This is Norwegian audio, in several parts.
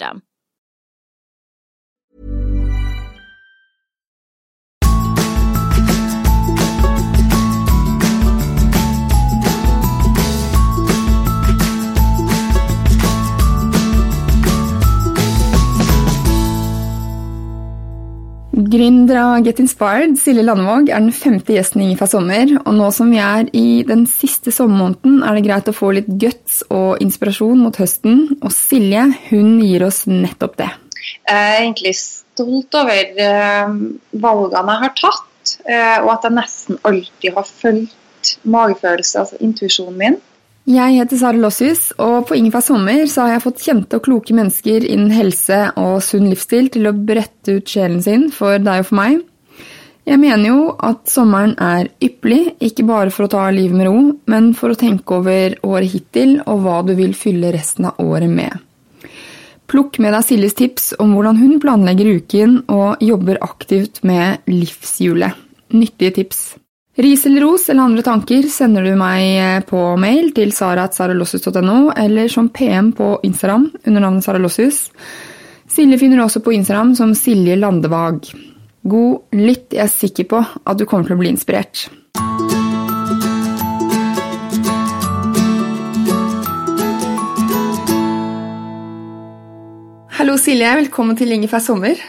system. Gründer av Get Inspired, Silje Landevåg, er den femte gjesten i Ingefær sommer. Og nå som vi er i den siste sommermåneden, er det greit å få litt guts og inspirasjon mot høsten. Og Silje, hun gir oss nettopp det. Jeg er egentlig stolt over eh, valgene jeg har tatt, eh, og at jeg nesten alltid har fulgt magefølelse, altså intuisjonen min. Jeg heter Sara Lossius, og på Ingefær sommer har jeg fått kjente og kloke mennesker innen helse og sunn livsstil til å brette ut sjelen sin for deg og for meg. Jeg mener jo at sommeren er ypperlig, ikke bare for å ta livet med ro, men for å tenke over året hittil og hva du vil fylle resten av året med. Plukk med deg Siljes tips om hvordan hun planlegger uken og jobber aktivt med livshjulet. Nyttige tips. Ris eller ros eller andre tanker sender du meg på mail til sara.saralossius.no eller som PM på Instagram under navnet Sara Lossius. Silje finner du også på Instagram som Silje Landevag. God lytt, jeg er sikker på at du kommer til å bli inspirert. Hallo Silje, velkommen til Ingefær sommer.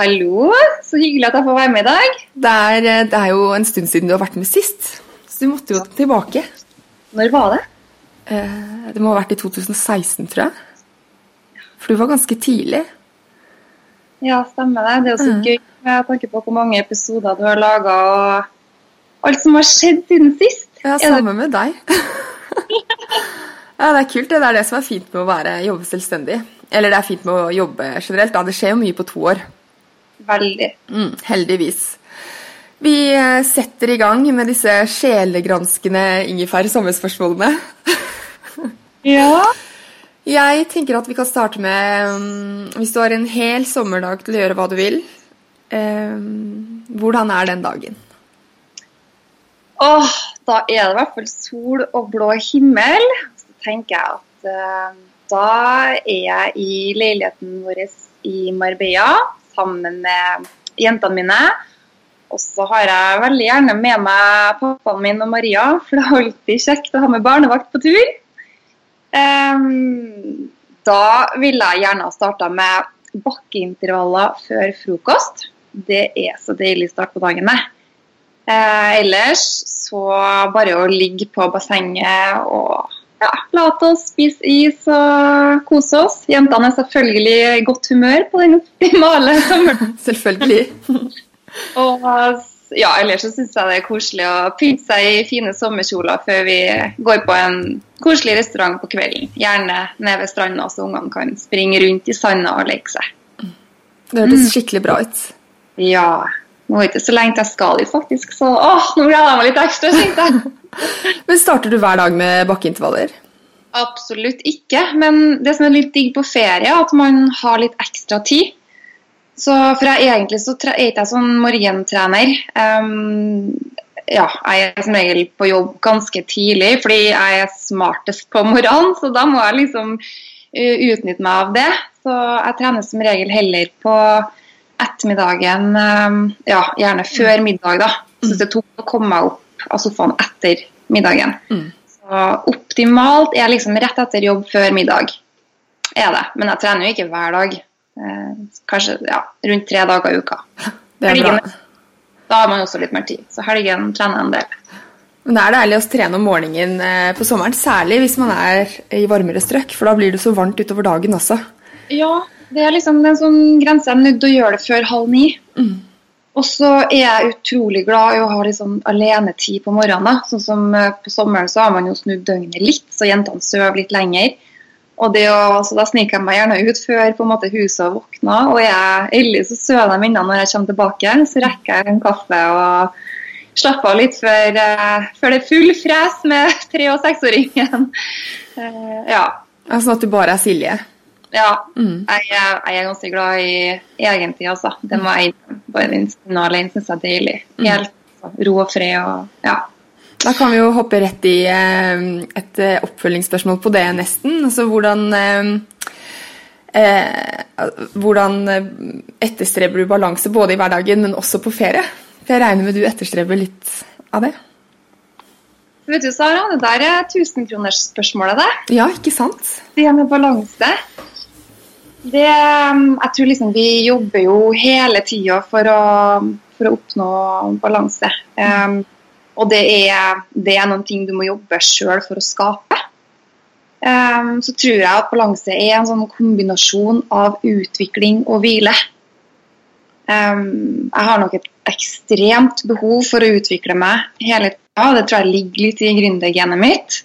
Hallo, så hyggelig at jeg får være med i dag. Det er, det er jo en stund siden du har vært med sist, så du måtte jo tilbake. Når var det? Eh, Det må ha vært i 2016, tror jeg. For du var ganske tidlig. Ja, stemmer det. Det er jo så gøy med tanke på hvor mange episoder du har laga, og alt som har skjedd siden sist. Ja, samme med deg. ja, det er kult. Det Det er det som er fint med å være, jobbe selvstendig. Eller det er fint med å jobbe generelt. Da. Det skjer jo mye på to år. Veldig. Mm, heldigvis. Vi eh, setter i gang med disse sjelegranskende ingefær sommerspørsmålene. Ja. Jeg tenker at vi kan starte med mm, Hvis du har en hel sommerdag til å gjøre hva du vil, eh, hvordan er den dagen? Åh, da er det i hvert fall sol og blå himmel. Så tenker jeg at eh, da er jeg i leiligheten vår i Marbella sammen med jentene mine. Og så har jeg veldig gjerne med meg pappaen min og Maria, for det er alltid kjekt å ha med barnevakt på tur. Um, da ville jeg gjerne ha starta med bakkeintervaller før frokost. Det er så deilig start på dagen, det. Eh, ellers så bare å ligge på bassenget og ja, late oss spise is og kose oss. Jentene er selvfølgelig i godt humør på den optimale sommeren. Selvfølgelig. Og ja, ellers så syns jeg det er koselig å pynte seg i fine sommerkjoler før vi går på en koselig restaurant på kvelden. Gjerne nede ved stranda, så ungene kan springe rundt i sanda og leke seg. Det hørtes skikkelig bra ut. Ja. Nå er det ikke så lenge til jeg skal dit, faktisk, så åh, nå gleder jeg meg litt ekstra. Men starter du hver dag med bakkeintervaller? Absolutt ikke. Men det som er litt digg på ferie, er at man har litt ekstra tid. Så, for jeg egentlig så er ikke jeg sånn morgentrener. Um, ja, jeg er som regel på jobb ganske tidlig, fordi jeg er smartest på morgenen. Så da må jeg liksom utnytte meg av det. Så jeg trener som regel heller på ettermiddagen, um, ja, gjerne før middag, da. Syns det tok å komme meg opp av sofaen etter middagen. Mm. Så optimalt er liksom rett etter jobb før middag. Er det. Men jeg trener jo ikke hver dag. Eh, kanskje ja, rundt tre dager i uka. Det er bra. Da har man også litt mer tid. Så helgen trener jeg en del. Men det er deilig å trene om morgenen eh, på sommeren, særlig hvis man er i varmere strøk, for da blir det så varmt utover dagen også. Ja, det er liksom en sånn grense. Jeg er nødt til å gjøre det før halv ni. Og så er jeg utrolig glad i å ha litt sånn alenetid på morgenen. Sånn som eh, På sommeren så har man jo snudd døgnet litt, så jentene sover litt lenger. Og å, så Da sniker jeg meg gjerne ut før på en måte huset har våkna. Og jeg ellers så sover de innan når jeg kommer tilbake. Så rekker jeg en kaffe og slapper av litt før, eh, før det er full fres med tre- og seksåringen. uh, ja. Sånn at du bare er Silje. Ja, Mm. jeg, er, jeg er ganske glad i egen tid, altså. Det må jeg. Bare den stunden alene syns jeg er deilig. Helt altså, ro og fred og ja. Da kan vi jo hoppe rett i eh, et eh, oppfølgingsspørsmål på det, nesten. Altså hvordan eh, eh, Hvordan eh, etterstreber du balanse både i hverdagen, men også på ferie? For jeg regner med du etterstreber litt av det? Vet du, Sara, det der er tusenkronersspørsmålet, det. Ja, ikke sant? Det med balanse. Det, um, jeg tror liksom vi jobber jo hele tida for, for å oppnå balanse. Um, og det er, det er noen ting du må jobbe sjøl for å skape. Um, så tror jeg at balanse er en sånn kombinasjon av utvikling og hvile. Um, jeg har nok et ekstremt behov for å utvikle meg hele tida. Det tror jeg ligger litt i gründergenet mitt.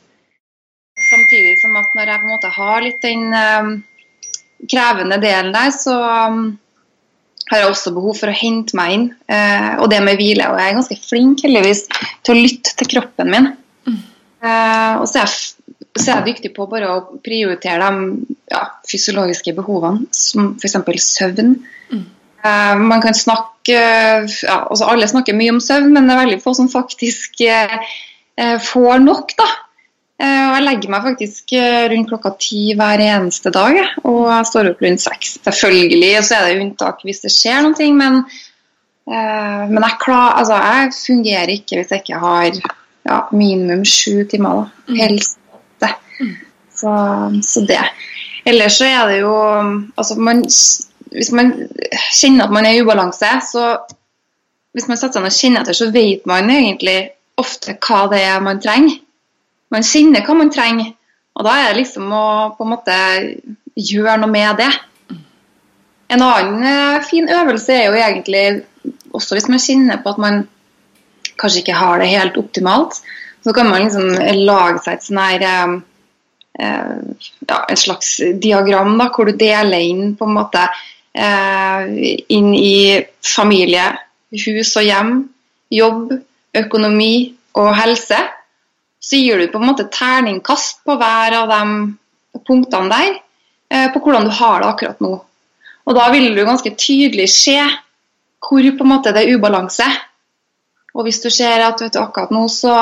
Samtidig som at når jeg på en måte har litt den um, krevende delen der, så um, har jeg også behov for å hente meg inn. eh, og det med hvile. Og jeg er ganske flink heldigvis til å lytte til kroppen min. Eh, og så er, jeg, så er jeg dyktig på bare å prioritere de ja, fysiologiske behovene, som f.eks. søvn. Eh, man kan snakke ja, altså Alle snakker mye om søvn, men det er veldig få som faktisk eh, får nok. da. Eh, og jeg legger meg faktisk eh, rundt klokka ti hver eneste dag, og jeg står opp rundt seks. Selvfølgelig så er det unntak hvis det skjer noe, men, eh, men jeg, klar, altså, jeg fungerer ikke hvis jeg ikke har ja, minimum sju timer. da. Helst åtte. Så, så det. Ellers så er det jo altså man, Hvis man kjenner at man er i ubalanse, så hvis man setter seg ned og kjenner etter, så vet man egentlig ofte hva det er man trenger. Man kjenner hva man trenger, og da er det liksom å på en måte gjøre noe med det. En annen eh, fin øvelse er jo egentlig, også hvis man kjenner på at man kanskje ikke har det helt optimalt, så kan man liksom lage seg et sånn her eh, eh, ja, et slags diagram da, hvor du deler inn på en måte inn i familie, hus og hjem, jobb, økonomi og helse. Så gir du på en måte terningkast på hver av de punktene der, eh, på hvordan du har det akkurat nå. Og da vil du ganske tydelig se hvor på en måte det er ubalanse. Og hvis du ser at vet du, akkurat nå så,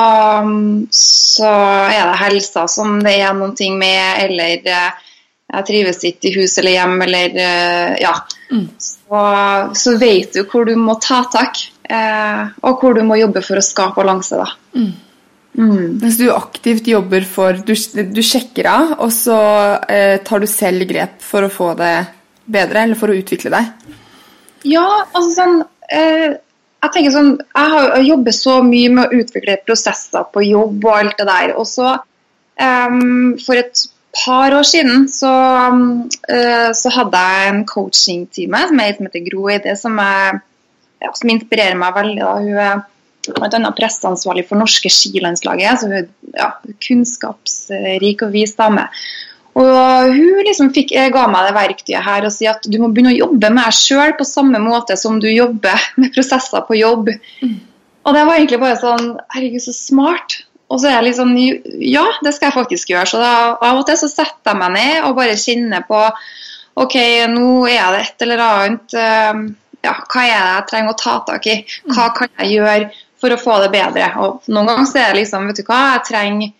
så er det helsa som det er noen ting med, eller eh, jeg trives ikke i hus eller hjem, eller ja. Mm. Så, så vet du hvor du må ta tak, eh, og hvor du må jobbe for å skape balanse. da. Mm. Mens du aktivt jobber for Du, du sjekker av, og så eh, tar du selv grep for å få det bedre, eller for å utvikle deg? Ja, altså sånn eh, Jeg tenker sånn Jeg har jobber så mye med å utvikle prosesser på jobb og alt det der. Og så eh, For et par år siden så, eh, så hadde jeg en coaching-time som som heter Gro Eide, som, ja, som inspirerer meg veldig. Da. Hun er bl.a. presseansvarlig for norske skilandslaget. Så hun er ja, kunnskapsrik og vis dame. Og hun liksom fikk, eh, ga meg det verktøyet her og si at du må begynne å jobbe med deg sjøl på samme måte som du jobber med prosesser på jobb. Og det var egentlig bare sånn Herregud, så smart. Og så er jeg litt sånn Ja, det skal jeg faktisk gjøre. Så da, av og til så setter jeg meg ned og bare kjenner på OK, nå er det et eller annet eh, Ja, hva er det jeg trenger å ta tak i? Hva kan jeg gjøre for å få det bedre? Og noen ganger så er det liksom Vet du hva, jeg trenger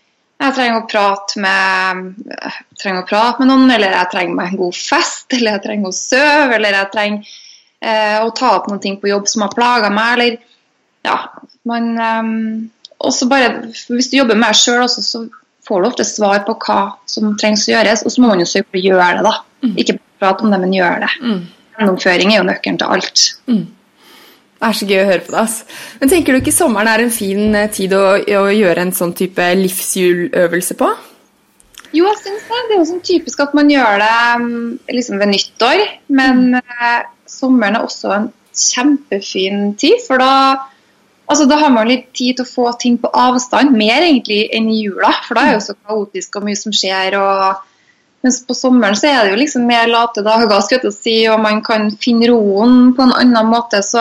jeg trenger å prate med, jeg trenger å prate med noen, eller jeg trenger meg en god fest, eller jeg trenger å sove, eller jeg trenger eh, å ta opp noen ting på jobb som har plaga meg, eller ja, man eh, også bare, Hvis du jobber med deg sjøl så får du ofte svar på hva som trengs å gjøres, og så må man jo søke på å gjøre det, da. Mm. Ikke prate om det, men gjøre det. Mm. Gjennomføring er jo nøkkelen til alt. Mm. Det er så gøy å høre på det. ass. Men tenker du ikke sommeren er en fin eh, tid å, å gjøre en sånn type livshjuløvelse på? Jo, jeg syns det. Det er jo sånn typisk at man gjør det mm, liksom ved nyttår. Men eh, sommeren er også en kjempefin tid, for da Altså, da har man litt tid til å få ting på avstand, mer egentlig enn i jula. For da er det jo så kaotisk og mye som skjer. og mens på sommeren så er det jo liksom mer late dager, si, og man kan finne roen på en annen måte. Så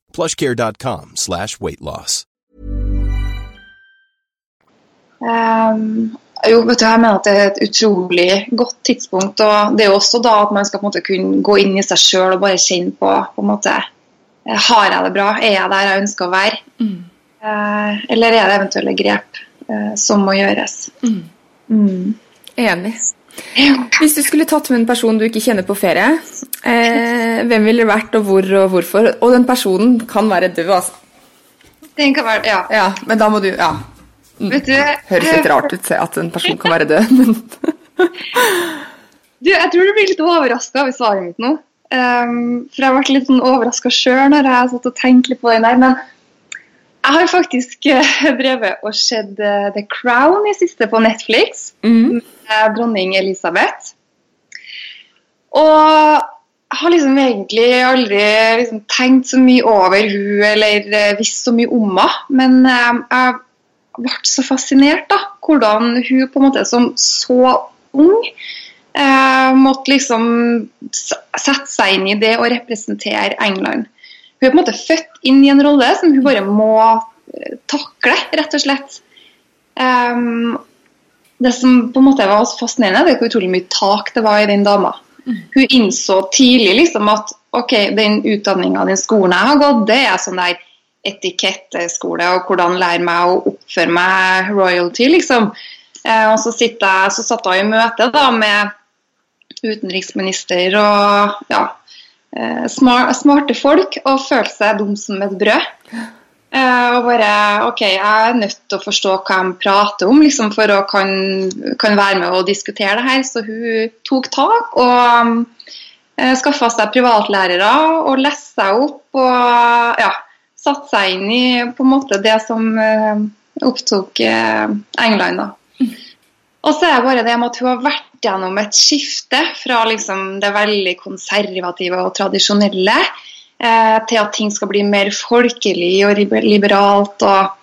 plushcare.com slash weightloss. Um, jo, vet du, jeg mener at det er et utrolig godt tidspunkt. og Det er jo også da at man skal på en måte kunne gå inn i seg sjøl og bare kjenne på, på en måte, Har jeg det bra? Er jeg der jeg ønsker å være? Mm. Uh, eller er det eventuelle grep uh, som må gjøres? Mm. Mm. Enig. Hvis du skulle tatt med en person du ikke kjenner på ferie, eh, hvem ville det vært, og hvor og hvorfor? Og den personen kan være død, altså. Den kan være, ja. ja men da må du Ja. Vet du, Høres litt rart ut at en person kan være død, men Du, jeg tror du blir litt overraska over svaret mitt nå. Um, for jeg ble litt sånn overraska sjøl når jeg satt og tenkte litt på den der. Men jeg har faktisk uh, drevet og sett uh, The Crown i siste på Netflix. Mm dronning Elisabeth. Og jeg har liksom egentlig aldri liksom tenkt så mye over hun eller eh, visst så mye om henne. Men eh, jeg ble så fascinert da, hvordan hun på en måte som så ung eh, måtte liksom sette seg inn i det å representere England. Hun er på en måte født inn i en rolle som hun bare må eh, takle, rett og slett. Um, det som på en måte var fascinerende, det er hvor utrolig mye tak det var i den dama. Mm. Hun innså tidlig liksom at ok, den utdanninga, den skolen jeg har gått, det er sånn der etiketteskole og hvordan lære meg å oppføre meg royalty, liksom. Eh, og så, jeg, så satt jeg i møte da med utenriksminister og ja, eh, smarte folk og følte seg dum som et brød. Uh, og bare OK, jeg er nødt til å forstå hva de prater om liksom, for å kan, kan, være med og diskutere det her. Så hun tok tak og um, uh, skaffa seg privatlærere og leste seg opp og ja, satte seg inn i på en måte det som uh, opptok uh, England. da. Og så er det bare det med at hun har vært gjennom et skifte fra liksom, det veldig konservative og tradisjonelle eh, til at ting skal bli mer folkelig og liberalt. og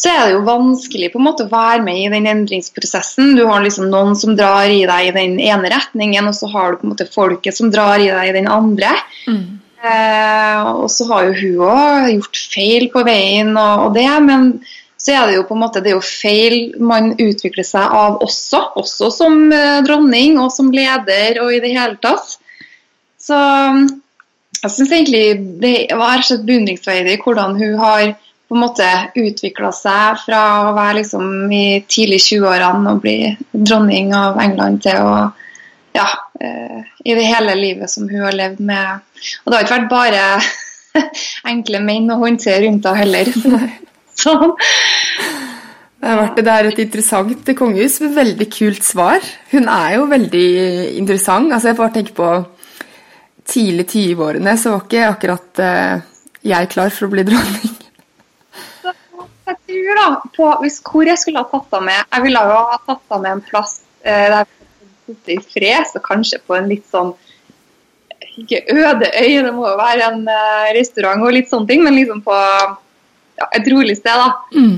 så er det jo vanskelig på en måte å være med i den endringsprosessen. Du har liksom noen som drar i deg i den ene retningen, og så har du på en måte folket som drar i deg i den andre. Mm. Eh, og så har jo hun òg gjort feil på veien, og, og, det, men så er det jo på en måte det er jo feil man utvikler seg av også, også som eh, dronning og som leder og i det hele tatt. Så jeg syns egentlig det var slett beundringsverdig hvordan hun har på en måte utvikla seg fra å være liksom i tidlig 20-årene og bli dronning av England til å ja, eh, i det hele livet som hun har levd med. Og det har ikke vært bare enkle menn å håndtere rundt henne heller. sånn. Det, vært, det er et interessant kongehus med veldig kult svar. Hun er jo veldig interessant. Altså, jeg bare tenker på tidlig 20-årene, så var ikke akkurat uh, jeg klar for å bli dronning. Jeg tror da, på, hvis Hvor jeg skulle ha tatt henne med Jeg ville jo ha tatt henne med en plass eh, der sitte i fred, så kanskje på en litt sånn Ikke øde øy, det må jo være en uh, restaurant og litt sånne ting, men liksom på ja, et rolig sted, da. Mm.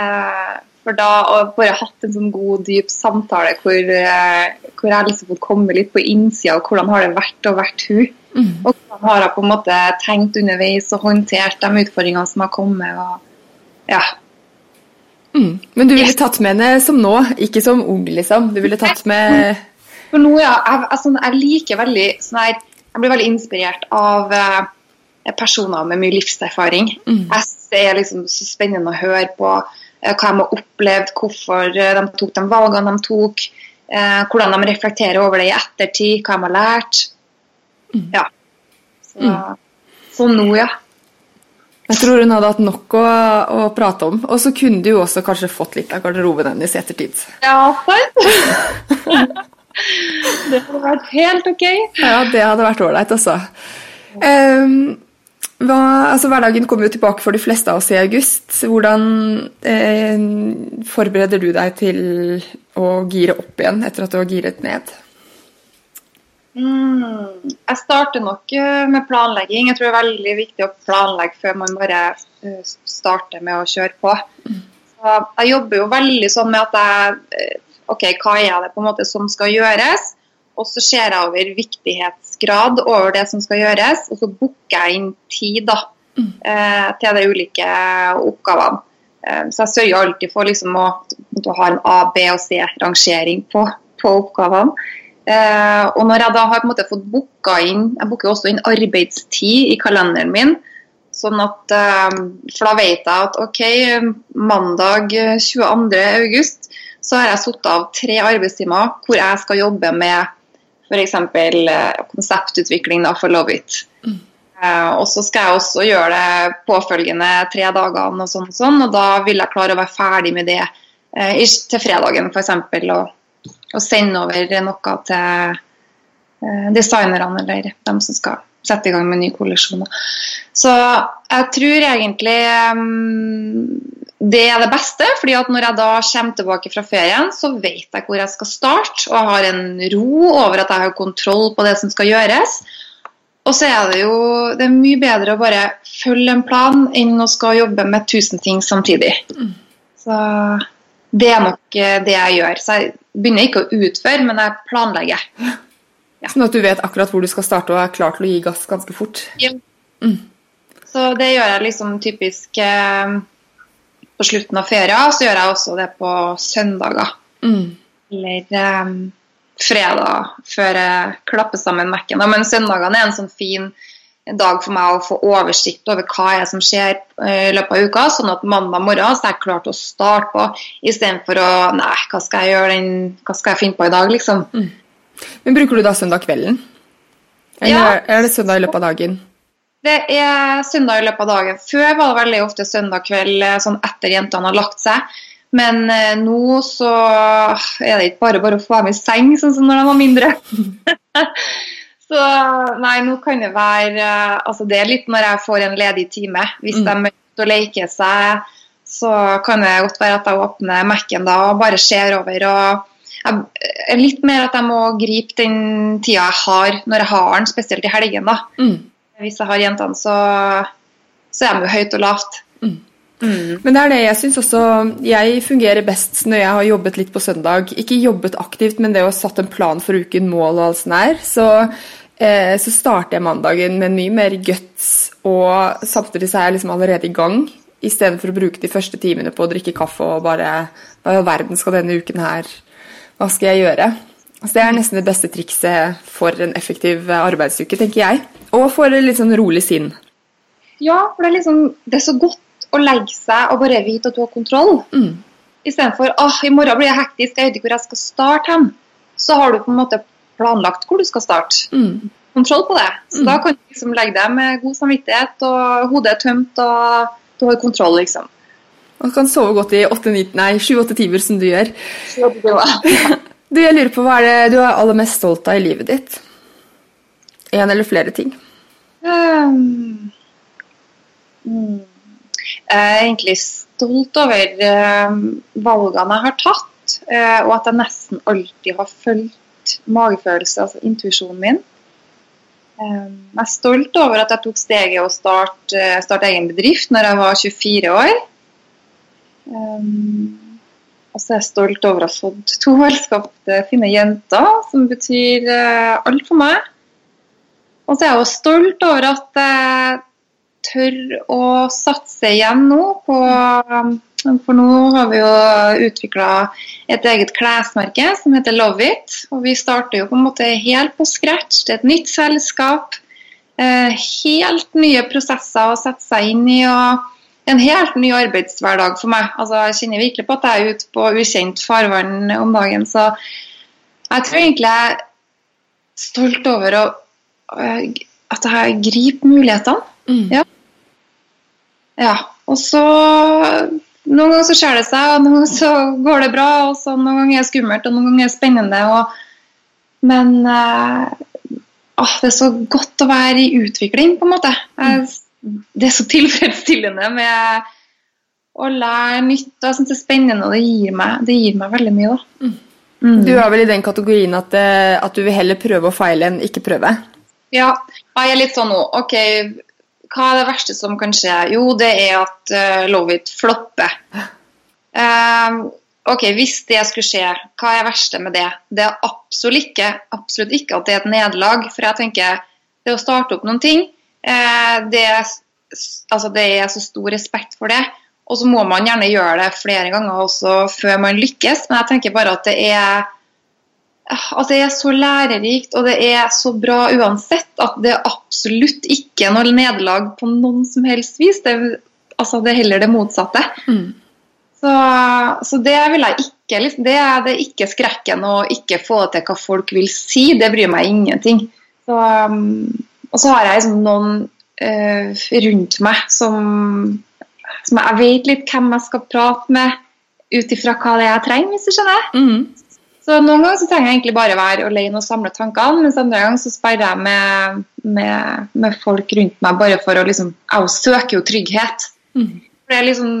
Eh, for da å bare hatt en sånn god, dyp samtale hvor, eh, hvor jeg liksom fått komme litt på innsida av hvordan har det vært å vært hun. Mm. Og hvordan har jeg på en måte tenkt underveis og håndtert de utfordringene som har kommet. og ja. Mm. Men du ville tatt med henne som nå, ikke som ung, liksom? Du ville tatt med For nå, ja. Jeg, altså, jeg liker veldig sånn her Jeg blir veldig inspirert av eh, personer med mye livserfaring. Mm. Jeg Det er liksom så spennende å høre på hva de har opplevd, hvorfor eh, de tok de valgene de tok, eh, hvordan de reflekterer over det i ettertid, hva de har lært. Mm. Ja. Så, så nå, ja. Jeg tror hun hadde hatt nok å, å prate om. Og så kunne du jo også kanskje fått litt av garderoben hennes i ettertid. Ja, sant? det hadde vært helt OK. Ja, det hadde vært ålreit, altså. Um, hva, altså. Hverdagen kommer jo tilbake for de fleste av oss i august. Hvordan eh, forbereder du deg til å gire opp igjen etter at du har giret ned? Mm, jeg starter nok eh, med planlegging. Jeg tror det er veldig viktig å planlegge før man bare eh, starter med å kjøre på. Så jeg jobber jo veldig sånn med at jeg eh, OK, hva er det på en måte som skal gjøres? Og så ser jeg over viktighetsgrad over det som skal gjøres, og så booker jeg inn tid da, eh, til de ulike oppgavene. Eh, så jeg sørger alltid for liksom å, å ha en A-, B- og C-rangering på, på oppgavene. Eh, og når jeg da har måte fått booka inn Jeg booker også inn arbeidstid i kalenderen min. Sånn at, eh, for da vet jeg at OK, mandag 22.8 så har jeg satt av tre arbeidstimer hvor jeg skal jobbe med f.eks. Eh, konseptutvikling da, for Love It. Eh, og så skal jeg også gjøre det påfølgende tre dagene, og sånn og sånn, og da vil jeg klare å være ferdig med det eh, til fredagen f.eks. Og, og sende over noe til designerne eller dem som skal sette i gang med nye kolleksjoner. Så jeg tror egentlig mm, det er det beste, fordi at når jeg da kommer tilbake fra ferien, så vet jeg hvor jeg skal starte, og jeg har en ro over at jeg har kontroll på det som skal gjøres. Og så er det jo det er mye bedre å bare følge en plan enn å skal jobbe med tusen ting samtidig. Så det er nok eh, det jeg gjør. Så jeg begynner ikke å utføre, men jeg planlegger. Sånn at du vet akkurat hvor du skal starte og er klar til å gi gass ganske fort. Ja. Så det gjør jeg liksom typisk eh, på slutten av ferien. Så gjør jeg også det på søndager. Mm. Eller eh, fredag, før jeg klapper sammen Mac-en. Men søndagene er en sånn fin dag for meg å få oversikt over hva er som skjer eh, i løpet av uka, sånn at mandag morgen så er jeg klar til å starte på, istedenfor å Nei, hva skal jeg gjøre den, hva skal jeg finne på i dag, liksom. Men bruker du da søndag kvelden? Eller Ja. er det søndag i løpet av dagen? Det er søndag i løpet av dagen. Før var det veldig ofte søndag kveld eh, sånn etter jentene har lagt seg. Men eh, nå så er det ikke bare bare å få dem i seng, sånn som når de var mindre. så nei, nå kan det være eh, Altså det er litt når jeg får en ledig time. Hvis de er ute og leker seg, så kan det godt være at jeg åpner Mac-en da og bare ser over. og jeg, er litt mer at jeg må gripe den tida jeg har når jeg har den, spesielt i helgen. da. Mm. Hvis jeg har jentene, så, så er de jo høyt og lavt. Men det er det jeg syns også Jeg fungerer best når jeg har jobbet litt på søndag. Ikke jobbet aktivt, men det å ha satt en plan for uken, mål og alt sånt her. Så, eh, så starter jeg mandagen med mye mer guts, og samtidig så er jeg liksom allerede i gang. Istedenfor å bruke de første timene på å drikke kaffe og bare Hva i all verden skal denne uken her Hva skal jeg gjøre? Så det er nesten det beste trikset for en effektiv eh, arbeidsuke, tenker jeg. Og for litt sånn rolig sinn. Ja, for det er liksom Det er så godt å legge seg og bare vite at du har kontroll. Mm. Istedenfor åh, i morgen blir jeg hektisk, jeg vet ikke hvor jeg skal starte hen. Så har du på en måte planlagt hvor du skal starte. Mm. Kontroll på det. Så da kan du liksom legge deg med god samvittighet, og hodet er tømt, og du har kontroll, liksom. Og kan sove godt i 7-8 timer, som du gjør. Du, jeg lurer på, Hva er det du er aller mest stolt av i livet ditt? En eller flere ting? Um, mm, jeg er egentlig stolt over uh, valgene jeg har tatt, uh, og at jeg nesten alltid har fulgt magefølelse, altså intuisjonen min. Um, jeg er stolt over at jeg tok steget å starte, uh, starte egen bedrift når jeg var 24 år. Um, og så er jeg stolt over å ha fått to velskapte, fine jenter, som betyr uh, alt for meg. Og så er jeg også stolt over at jeg tør å satse igjen nå på For nå har vi jo utvikla et eget klesmerke som heter Love It. Og vi starter jo på en måte helt på scratch. Det er et nytt selskap. Eh, helt nye prosesser å sette seg inn i. og en helt ny arbeidshverdag for meg. Altså, jeg kjenner virkelig på at jeg er ute på ukjent farvann om dagen. Så jeg tror egentlig jeg er stolt over å, at jeg griper mulighetene. Mm. Ja. ja. Og så Noen ganger så skjer det seg, og noen ganger så går det bra. og så Noen ganger er det skummelt, og noen ganger er det spennende. Og, men uh, det er så godt å være i utvikling, på en måte. Jeg, det er så tilfredsstillende med å lære nytt. Jeg syns det er spennende, og det gir meg, det gir meg veldig mye. da. Mm. Du er vel i den kategorien at, eh, at, du vil heller prøve å feile enn ikke prøve? Ja, jeg er litt sånn nå. Ok, hva er det verste som kan skje? Jo, det er at uh, Love It flopper. Um, ok, Hvis det skulle skje, hva er det verste med det? Det er absolutt ikke, absolutt ikke at det er et nederlag. For jeg tenker, det å starte opp noen ting Eh, det, altså det er så stor respekt for det. Og så må man gjerne gjøre det flere ganger også før man lykkes, men jeg tenker bare at det er altså det er så lærerikt og det er så bra uansett at det er absolutt ikke noe nederlag på noen som helst vis. Det, altså det er heller det motsatte. Mm. Så, så, det vil jeg ikke liksom, det, er, det er ikke skrekken å ikke få til hva folk vil si. Det bryr meg ingenting. Så, um, og så har jeg liksom noen uh, rundt meg som, som, jeg vet litt hvem jeg skal prate med ut ifra hva det er jeg trenger, hvis du skjønner. Mm. Så Noen ganger så trenger jeg egentlig bare være alene og samle tankene, mens andre ganger så sperrer jeg med, med, med, folk rundt meg bare for å liksom Jeg søker jo trygghet. Mm. For det er liksom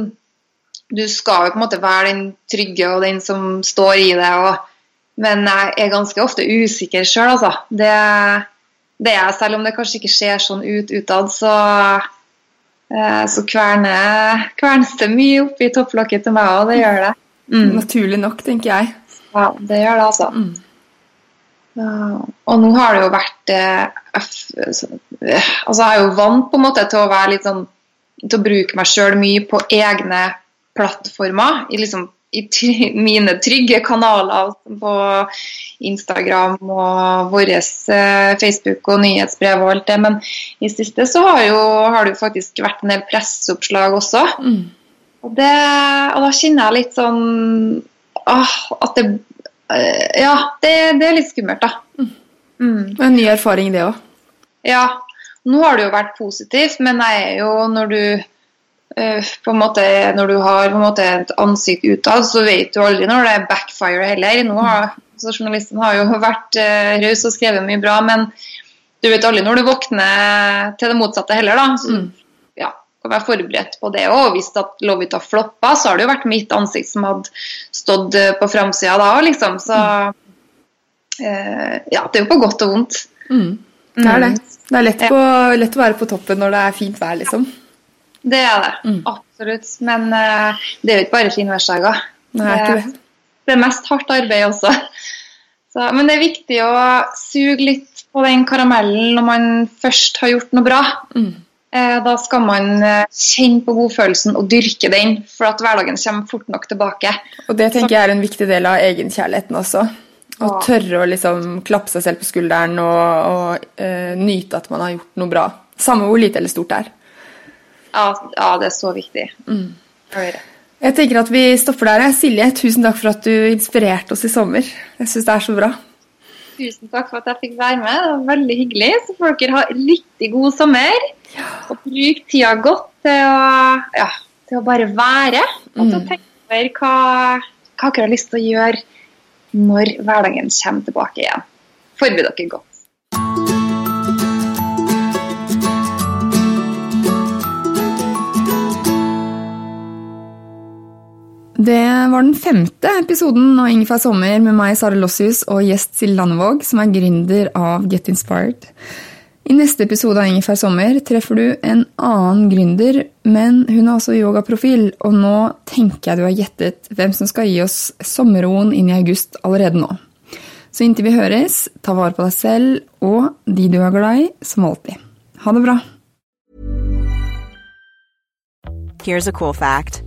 Du skal jo på en måte være den trygge og den som står i det, og, men jeg er ganske ofte usikker sjøl, altså. Det, det er selv om det kanskje ikke ser sånn ut utad, så, eh, så kvernes det mye oppi topplokket til meg, og det gjør det. Mm. Naturlig nok, tenker jeg. Ja, det gjør det, altså. Mm. Og nå har det jo vært eh, Altså, jeg er jo vant på en måte til å være litt sånn til å bruke meg sjøl mye på egne plattformer. i liksom i mine trygge kanaler på Instagram og vår eh, Facebook og nyhetsbrev og alt det. Men i siste så har, jo, har det jo faktisk vært en del presseoppslag også. Mm. Og, det, og, da kjenner jeg litt sånn ah, at det eh, Ja, det, det, er litt skummelt, da. Mm. Mm. En ny erfaring, det òg. Ja. Nå har det jo vært positivt, men jeg er jo når du på en måte, Når du har på en måte, et ansikt utad, så vet du aldri når det er backfire heller. Nå har, så Journalisten har jo vært uh, raus og skrevet mye bra, men du vet aldri når du våkner til det motsatte heller. da. Så, mm. ja, kan være forberedt på det òg. Hvis at Love It har floppa, så har det jo vært mitt ansikt som hadde stått eh, på framsida da òg, liksom. Så uh, ja, det er jo på godt og vondt. Mm. Det er det. Det er lett, på, lett å være på toppen når det er fint vær, liksom. Det er det. Mm. Absolutt. Men uh, det er jo ikke bare finværsdager. Det, det er mest hardt arbeid også. Så, men det er viktig å suge litt på den karamellen når man først har gjort noe bra. Mm. Eh, da skal man eh, kjenne på godfølelsen og dyrke den, for at hverdagen kommer fort nok tilbake. Og Det tenker jeg er en viktig del av egenkjærligheten også. Å tørre å liksom klappe seg selv på skulderen og, og uh, nyte at man har gjort noe bra. Samme hvor lite eller stort det er. Ja, ja, det er så viktig. Mm. Jeg tenker at vi stopper der. Silje, tusen takk for at du inspirerte oss i sommer. Jeg syns det er så bra. Tusen takk for at jeg fikk være med. Det var veldig hyggelig. Så får dere ha riktig god sommer. Ja. Og bruk tida godt til å, ja, til å bare være. Og til å tenke over hva, hva dere har lyst til å gjøre når hverdagen kommer tilbake igjen. Forbered dere godt. Det var den femte episoden av Ingefær sommer med meg, Sara Lossius, og gjest Silje Landevåg, som er gründer av Get Inspired. I neste episode av Ingefær sommer treffer du en annen gründer, men hun er også yogaprofil, og nå tenker jeg du har gjettet hvem som skal gi oss sommerroen inn i august allerede nå. Så inntil vi høres, ta vare på deg selv og de du er glad i, som alltid. Ha det bra! Here's a cool fact